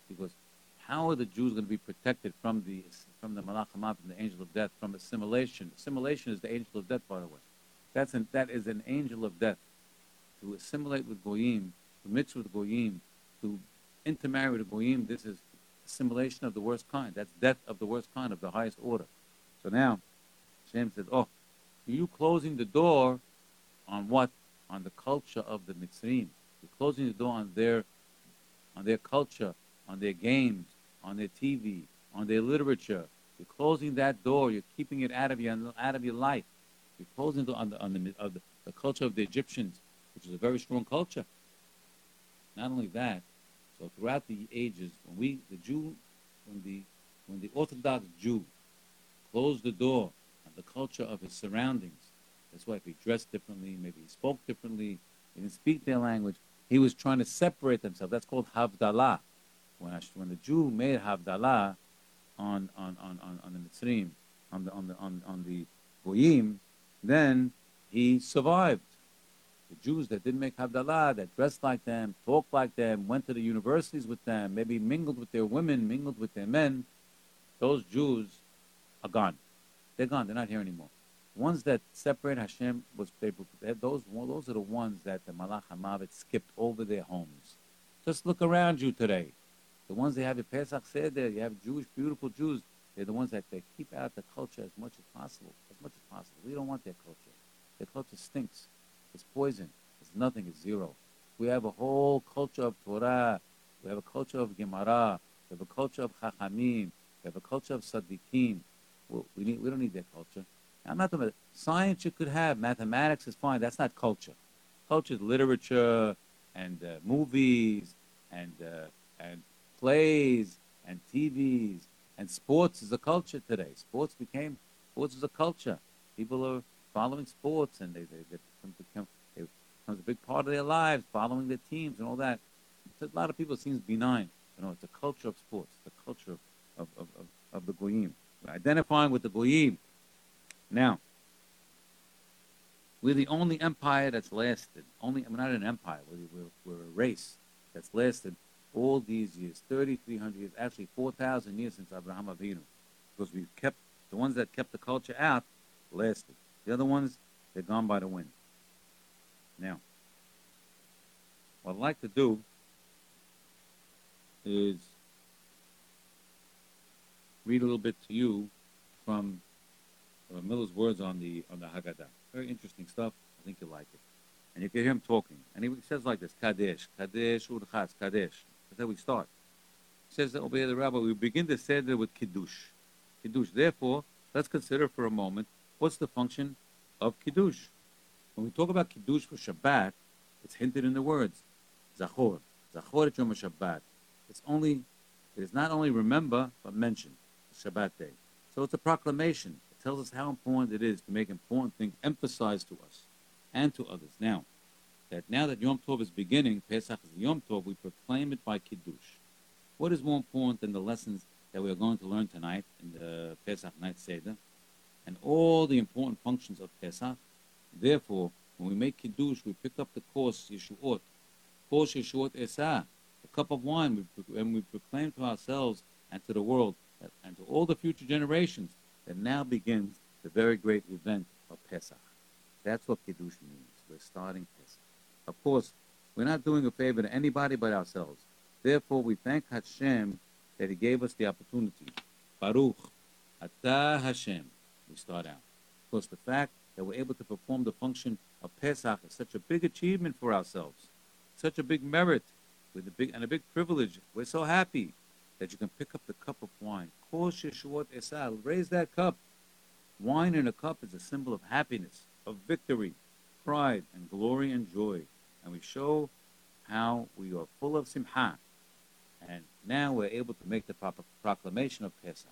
because how are the Jews going to be protected from the from the Malach from the angel of death, from assimilation? Assimilation is the angel of death, by the way. That's an, that is an angel of death. To assimilate with Goyim, to mix with Goyim, to intermarry with Goyim, this is assimilation of the worst kind. That's death of the worst kind, of the highest order. So now, Hashem says, oh, you closing the door on what? On the culture of the Mitzrayim. You're closing the door on their, on their culture, on their games, on their TV, on their literature. You're closing that door. You're keeping it out of your out of your life. You're closing the on the on the, of the, the culture of the Egyptians, which is a very strong culture. Not only that, so throughout the ages, when we the Jew, when the when the Orthodox Jew closed the door the culture of his surroundings, that's why if he dressed differently, maybe he spoke differently, he didn't speak their language, he was trying to separate himself. That's called Havdalah. When, when the Jew made Havdalah on, on, on, on, on the Mitzrayim, on the, on the, on, on the Goyim, then he survived. The Jews that didn't make Havdalah, that dressed like them, talked like them, went to the universities with them, maybe mingled with their women, mingled with their men, those Jews are gone. They're gone. They're not here anymore ones that separate Hashem was to, those, those are the ones that the Malach HaMavet skipped over their homes. Just look around you today. The ones they have in Pesach Seder, you have Jewish, beautiful Jews. They're the ones that they keep out the culture as much as possible. As much as possible. We don't want their culture. Their culture stinks. It's poison. It's nothing. It's zero. We have a whole culture of Torah. We have a culture of Gemara. We have a culture of Chachamim. We have a culture of Tzaddikim. We, need, we don't need their culture. I'm not talking about science. You could have mathematics is fine. That's not culture. Culture is literature and uh, movies and uh, and plays and TVs and sports is a culture today. Sports became sports is a culture. People are following sports and they they, become it becomes a big part of their lives, following their teams and all that. To a lot of people, it seems benign. You know, it's a culture of sports, the culture of of, of, of, of the goyim. Identifying with the goyim now, we're the only empire that's lasted. Only, we're not an empire. We're, we're, we're a race that's lasted all these years, 3,300 years, actually 4,000 years since Abraham Avinu, because we've kept the ones that kept the culture out lasted. The other ones, they're gone by the wind. Now, what I'd like to do is read a little bit to you from uh, Miller's words on the on the Haggadah. Very interesting stuff. I think you'll like it. And you can hear him talking. And he says like this, Kadesh, Kadesh, Urchatz, Kadesh. That's how we start. He says over here, the rabbi, we begin the Seder with Kiddush. Kiddush. Therefore, let's consider for a moment, what's the function of Kiddush? When we talk about Kiddush for Shabbat, it's hinted in the words, Zachor. Zachor et Yom Shabbat. It's only, it is not only remember, but mention, Shabbat day. So it's a proclamation It tells us how important it is to make important things emphasized to us and to others. Now, that now that Yom Tov is beginning, Pesach is Yom Tov, we proclaim it by Kiddush. What is more important than the lessons that we are going to learn tonight in the Pesach night Seder and all the important functions of Pesach? Therefore, when we make Kiddush, we pick up the kos Yeshuot, kos Yeshuot Esah, a cup of wine, and we proclaim to ourselves and to the world and to all the future generations that now begins the very great event of Pesach. That's what Kiddush means. We're starting Pesach. Of course, we're not doing a favor to anybody but ourselves. Therefore, we thank Hashem that He gave us the opportunity. Baruch, Atah Hashem. We start out. Of course, the fact that we're able to perform the function of Pesach is such a big achievement for ourselves, such a big merit, with a big and a big privilege. We're so happy that you can pick up the cup of wine. Raise that cup. Wine in a cup is a symbol of happiness, of victory, pride, and glory and joy. And we show how we are full of simha. And now we're able to make the proper proclamation of Pesach.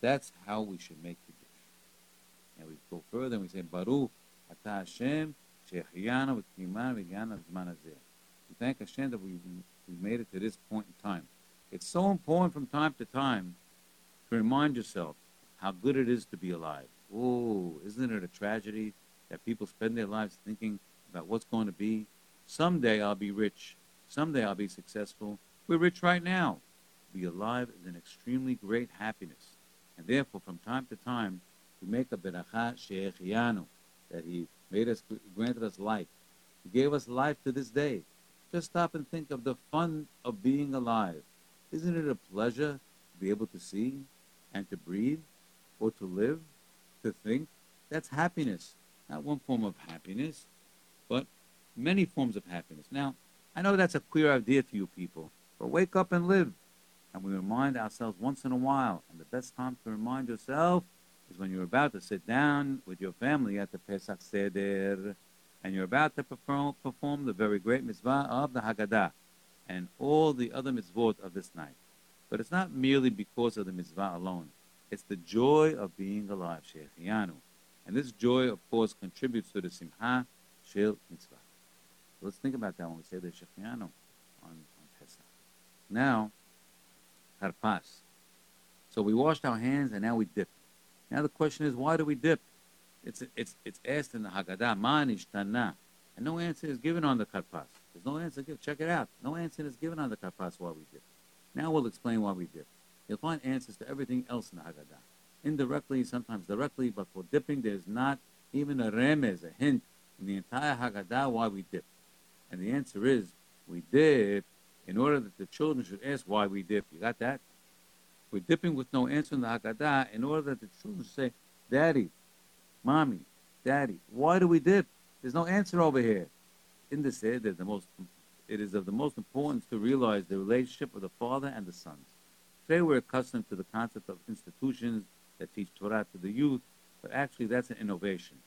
That's how we should make the dish. And we go further and we say, Baruch Ata Hashem Shehiyana V'Kimana V'Yana Zman We thank Hashem that we, we made it to this point in time. It's so important from time to time to remind yourself how good it is to be alive. Oh, isn't it a tragedy that people spend their lives thinking about what's going to be? Someday I'll be rich. Someday I'll be successful. We're rich right now. To be alive is an extremely great happiness. And therefore, from time to time, we make a beracha she'echianu, that he made us, granted us life. He gave us life to this day. Just stop and think of the fun of being alive. Isn't it a pleasure to be able to see and to breathe or to live, to think? That's happiness. Not one form of happiness, but many forms of happiness. Now, I know that's a queer idea to you people, but wake up and live. And we remind ourselves once in a while. And the best time to remind yourself is when you're about to sit down with your family at the Pesach Seder and you're about to perform, perform the very great mitzvah of the Haggadah and all the other mitzvot of this night. But it's not merely because of the mitzvah alone. It's the joy of being alive, Shechianu. And this joy, of course, contributes to the Simha Shel Mitzvah. So let's think about that when we say the Shechianu on, on Pesach. Now, Karpas. So we washed our hands and now we dip. Now the question is, why do we dip? It's, it's, it's asked in the Haggadah, Mah Nishtanah. And no answer is given on the karpas. There's no answer given. Check it out. No answer is given on the karpas why we dip. Now we'll explain why we dip. You'll find answers to everything else in the Haggadah. Indirectly, sometimes directly, but for dipping, there's not even a remez, a hint in the entire Haggadah why we dip. And the answer is, we dip in order that the children should ask why we dip. You got that? We're dipping with no answer in the Haggadah in order that the children say, Daddy, Mommy, Daddy, why do we dip? There's no answer over here. In this Seder, the most, it is of the most importance to realize the relationship of the father and the sons. Today we're accustomed to the concept of institutions that teach Torah to the youth, but actually that's an innovation.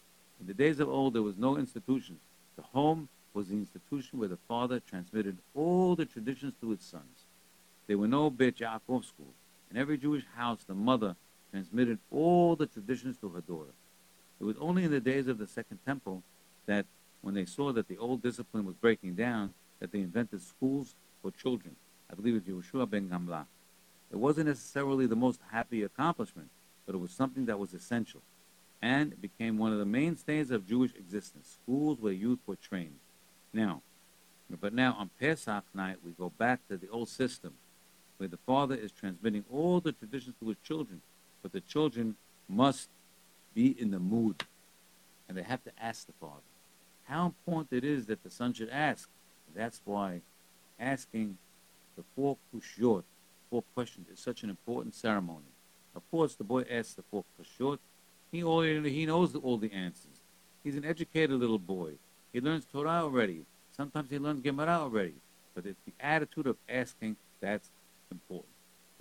In the days of old, there was no institution. The home was the institution where the father transmitted all the traditions to his sons. There were no Beit Yaakov schools. In every Jewish house, the mother transmitted all the traditions to her daughter. It was only in the days of the Second Temple that, when they saw that the old discipline was breaking down, that they invented schools for children. I believe it's Yeshua ben Gamla. It wasn't necessarily the most happy accomplishment, but it was something that was essential. And it became one of the mainstays of Jewish existence, schools where youth were trained. Now, but now on Pesach night, we go back to the old system, where the father is transmitting all the traditions to his children, but the children must be in the mood, and they have to ask the Father. How important it is that the son should ask. That's why asking the four kushyot, four questions, is such an important ceremony. Of course, the boy asks the four kushyot. He already he knows all the answers. He's an educated little boy. He learns Torah already. Sometimes he learns Gemara already. But it's the attitude of asking that's important.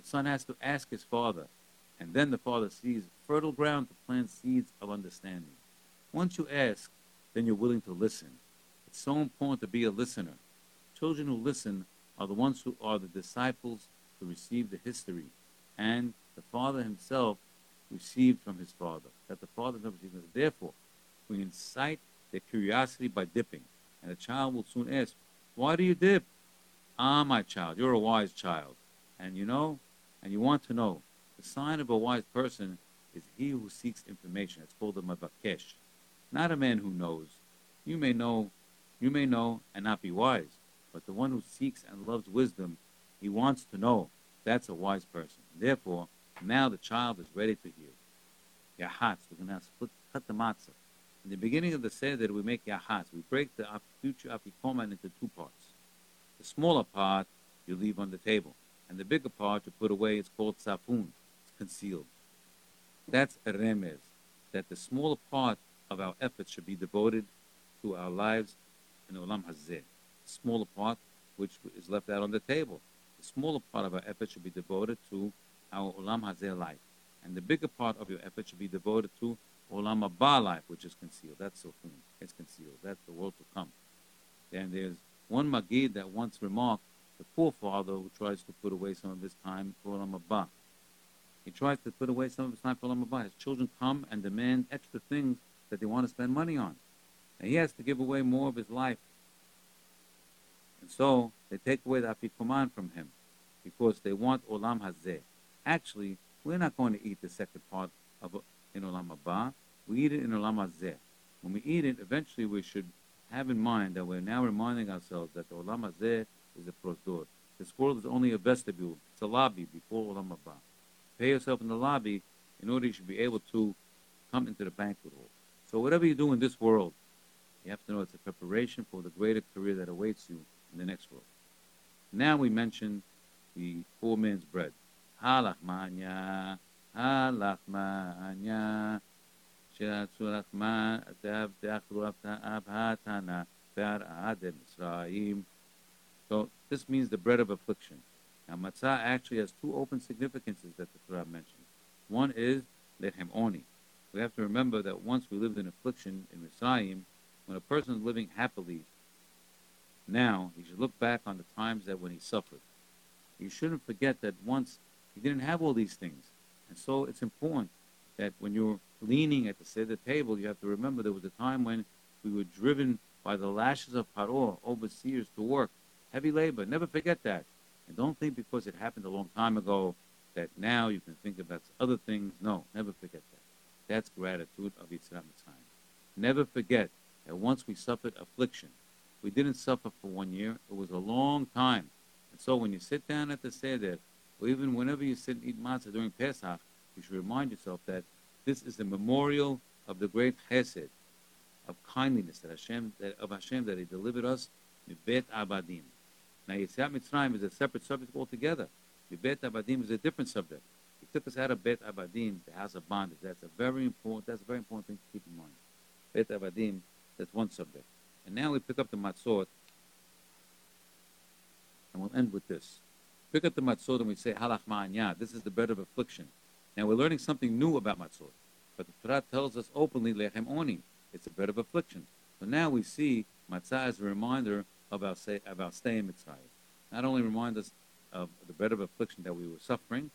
The son has to ask his father, and then the father sees fertile ground to plant seeds of understanding. Once you ask, then you're willing to listen. It's so important to be a listener. Children who listen are the ones who are the disciples who receive the history, and the father himself received from his father. That the father never received. Therefore, we incite their curiosity by dipping, and the child will soon ask, "Why do you dip?" Ah, my child, you're a wise child, and you know, and you want to know. The sign of a wise person is he who seeks information. It's called the mavakesh, not a man who knows. You may know, you may know and not be wise, but the one who seeks and loves wisdom, he wants to know. That's a wise person. Therefore, now the child is ready to hear. Yahatz, we're going to split, cut the matzah. In the beginning of the Seder, that we make yahatz. We break the future afikoman into two parts. The smaller part you leave on the table, and the bigger part you put away. It's called safun. It's concealed. That's a remez, that the smaller part of our efforts should be devoted to our lives in Olam Hazeh. The smaller part, which is left out on the table. The smaller part of our effort should be devoted to our Olam Hazeh life. And the bigger part of your effort should be devoted to Olam Haba life, which is concealed. That's Sofun. It's concealed. That's the world to come. And there's one Magid that once remarked, the poor father who tries to put away some of his time for Olam Haba. He tries to put away some of his time for Olam Haba. His children come and demand extra things that they want to spend money on. And he has to give away more of his life. And so they take away the afikoman from him. because they want Olam Hazeh. Actually, we're not going to eat the second part of in Olam Haba. We eat it in Olam Hazeh. When we eat it, eventually we should have in mind that we're now reminding ourselves that the Olam Hazeh is a prosdor. This world is only a vestibule. It's a lobby before Olam Haba. Pay yourself in the lobby in order you should be able to come into the banquet hall. So whatever you do in this world, you have to know it's a preparation for the greater career that awaits you in the next world. Now we mention the poor man's bread. Halachmanya, halachmanya, so this means the bread of affliction. Now matzah actually has two open significances that the Torah mentions. One is lechem oni. We have to remember that once we lived in affliction in Mitzrayim, when a person is living happily now, he should look back on the times that when he suffered. You shouldn't forget that once he didn't have all these things. And so it's important that when you're leaning at the Seder table, you have to remember there was a time when we were driven by the lashes of Paro, overseers, to work. Heavy labor. Never forget that. And don't think because it happened a long time ago that now you can think about other things. No, never forget that. That's gratitude of Yetziat Mitzrayim. Never forget that once we suffered affliction, we didn't suffer for one year. It was a long time. And so when you sit down at the Seder, or even whenever you sit and eat matzah during Pesach, you should remind yourself that this is a memorial of the great chesed, of kindliness that Hashem, that, of Hashem that He delivered us, Mibet Abadim. Now Yetziat Mitzrayim is a separate subject altogether. Mibet Abadim is a different subject. Took us out of Bet Abadim, the house of bondage. That's a very important. That's a very important thing to keep in mind. Bet Abadim, that's one subject. And now we pick up the matzot, and we'll end with this. Pick up the matzot and we say halach ma'anya. This is the bread of affliction. Now we're learning something new about matzot. But the Torah tells us openly, lechem oni. It's a bread of affliction. So now we see matzah as a reminder of our, say, of our stay in Mitzrayim. Not only remind us of the bread of affliction that we were suffering,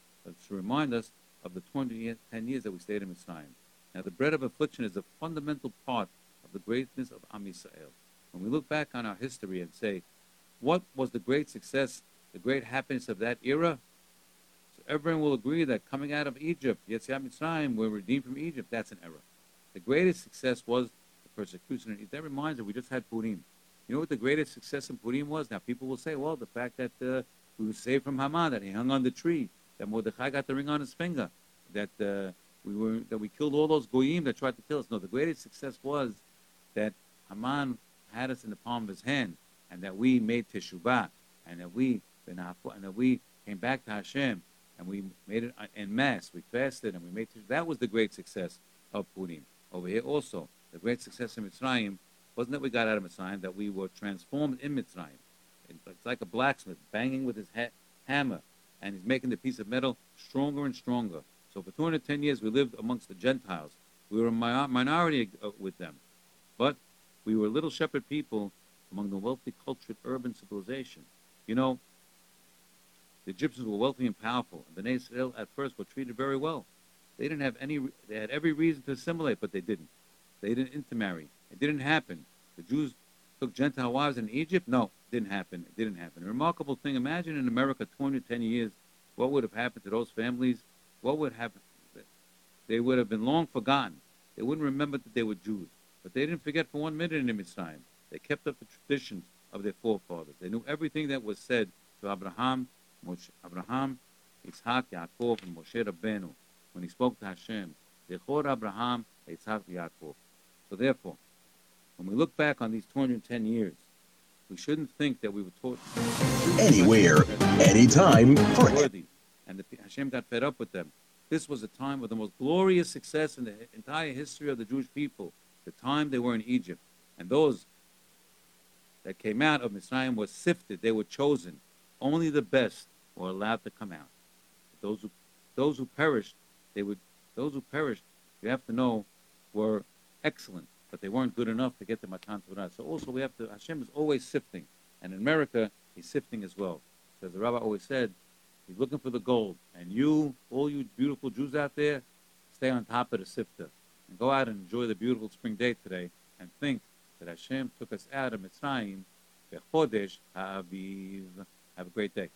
to remind us of the 20, 10 years that we stayed in Mitzrayim. Now the bread of affliction is a fundamental part of the greatness of Am Yisrael. When we look back on our history and say, what was the great success, the great happiness of that era? everyone will agree that coming out of Egypt, Yetziat Mitzrayim, we're redeemed from Egypt. That's an error. The greatest success was the persecution. And that reminds us, we just had Purim. You know what the greatest success in Purim was? Now people will say, well, the fact that uh, we were saved from Haman, that he hung on the tree, that Mordechai got the ring on his finger, that uh, we were that we killed all those goyim that tried to kill us. No, the greatest success was that Haman had us in the palm of his hand, and that we made teshuvah, and that we and that we came back to Hashem, and we made it in mass. We fasted and we made that was the great success of Purim. Over here also, the great success in Mitzrayim wasn't that we got out of Mitzrayim, that we were transformed in Mitzrayim. It's like a blacksmith banging with his ha- hammer, and he's making the piece of metal stronger and stronger. So for 210 years, we lived amongst the Gentiles. We were a minority uh, with them, but we were little shepherd people among the wealthy, cultured, urban civilization. You know, the Egyptians were wealthy and powerful, and the Israel at first were treated very well. They didn't have any, they had every reason to assimilate, but they didn't. They didn't intermarry. It didn't happen. The Jews took Gentile wives in Egypt? No, didn't happen. It didn't happen. A remarkable thing. Imagine in America 210 years, what would have happened to those families? What would happen? They would have been long forgotten. They wouldn't remember that they were Jews. But they didn't forget for one minute in Mitzrayim. They kept up the traditions of their forefathers. They knew everything that was said to Abraham, Moshe, Abraham, Yitzhak, Yaakov, and Moshe Rabbeinu, when he spoke to Hashem, they Dechor Abraham, Yitzhak, Yaakov. So therefore, when we look back on these 210 years, we shouldn't think that we were taught anywhere, anytime, for worthy, and the, Hashem got fed up with them. This was a time of the most glorious success in the entire history of the Jewish people. The time they were in Egypt, and those that came out of Mitzrayim were sifted; they were chosen. Only the best were allowed to come out. Those who, those who perished, they would, those who perished, you have to know, were excellent, but they weren't good enough to get the Matan Torah. So also we have to, Hashem is always sifting. And in America, he's sifting as well. As the rabbi always said, he's looking for the gold. And you, all you beautiful Jews out there, stay on top of the sifter. And go out and enjoy the beautiful spring day today and think that Hashem took us out of Mitzrayim, Bechodesh Ha'aviv. Have a great day.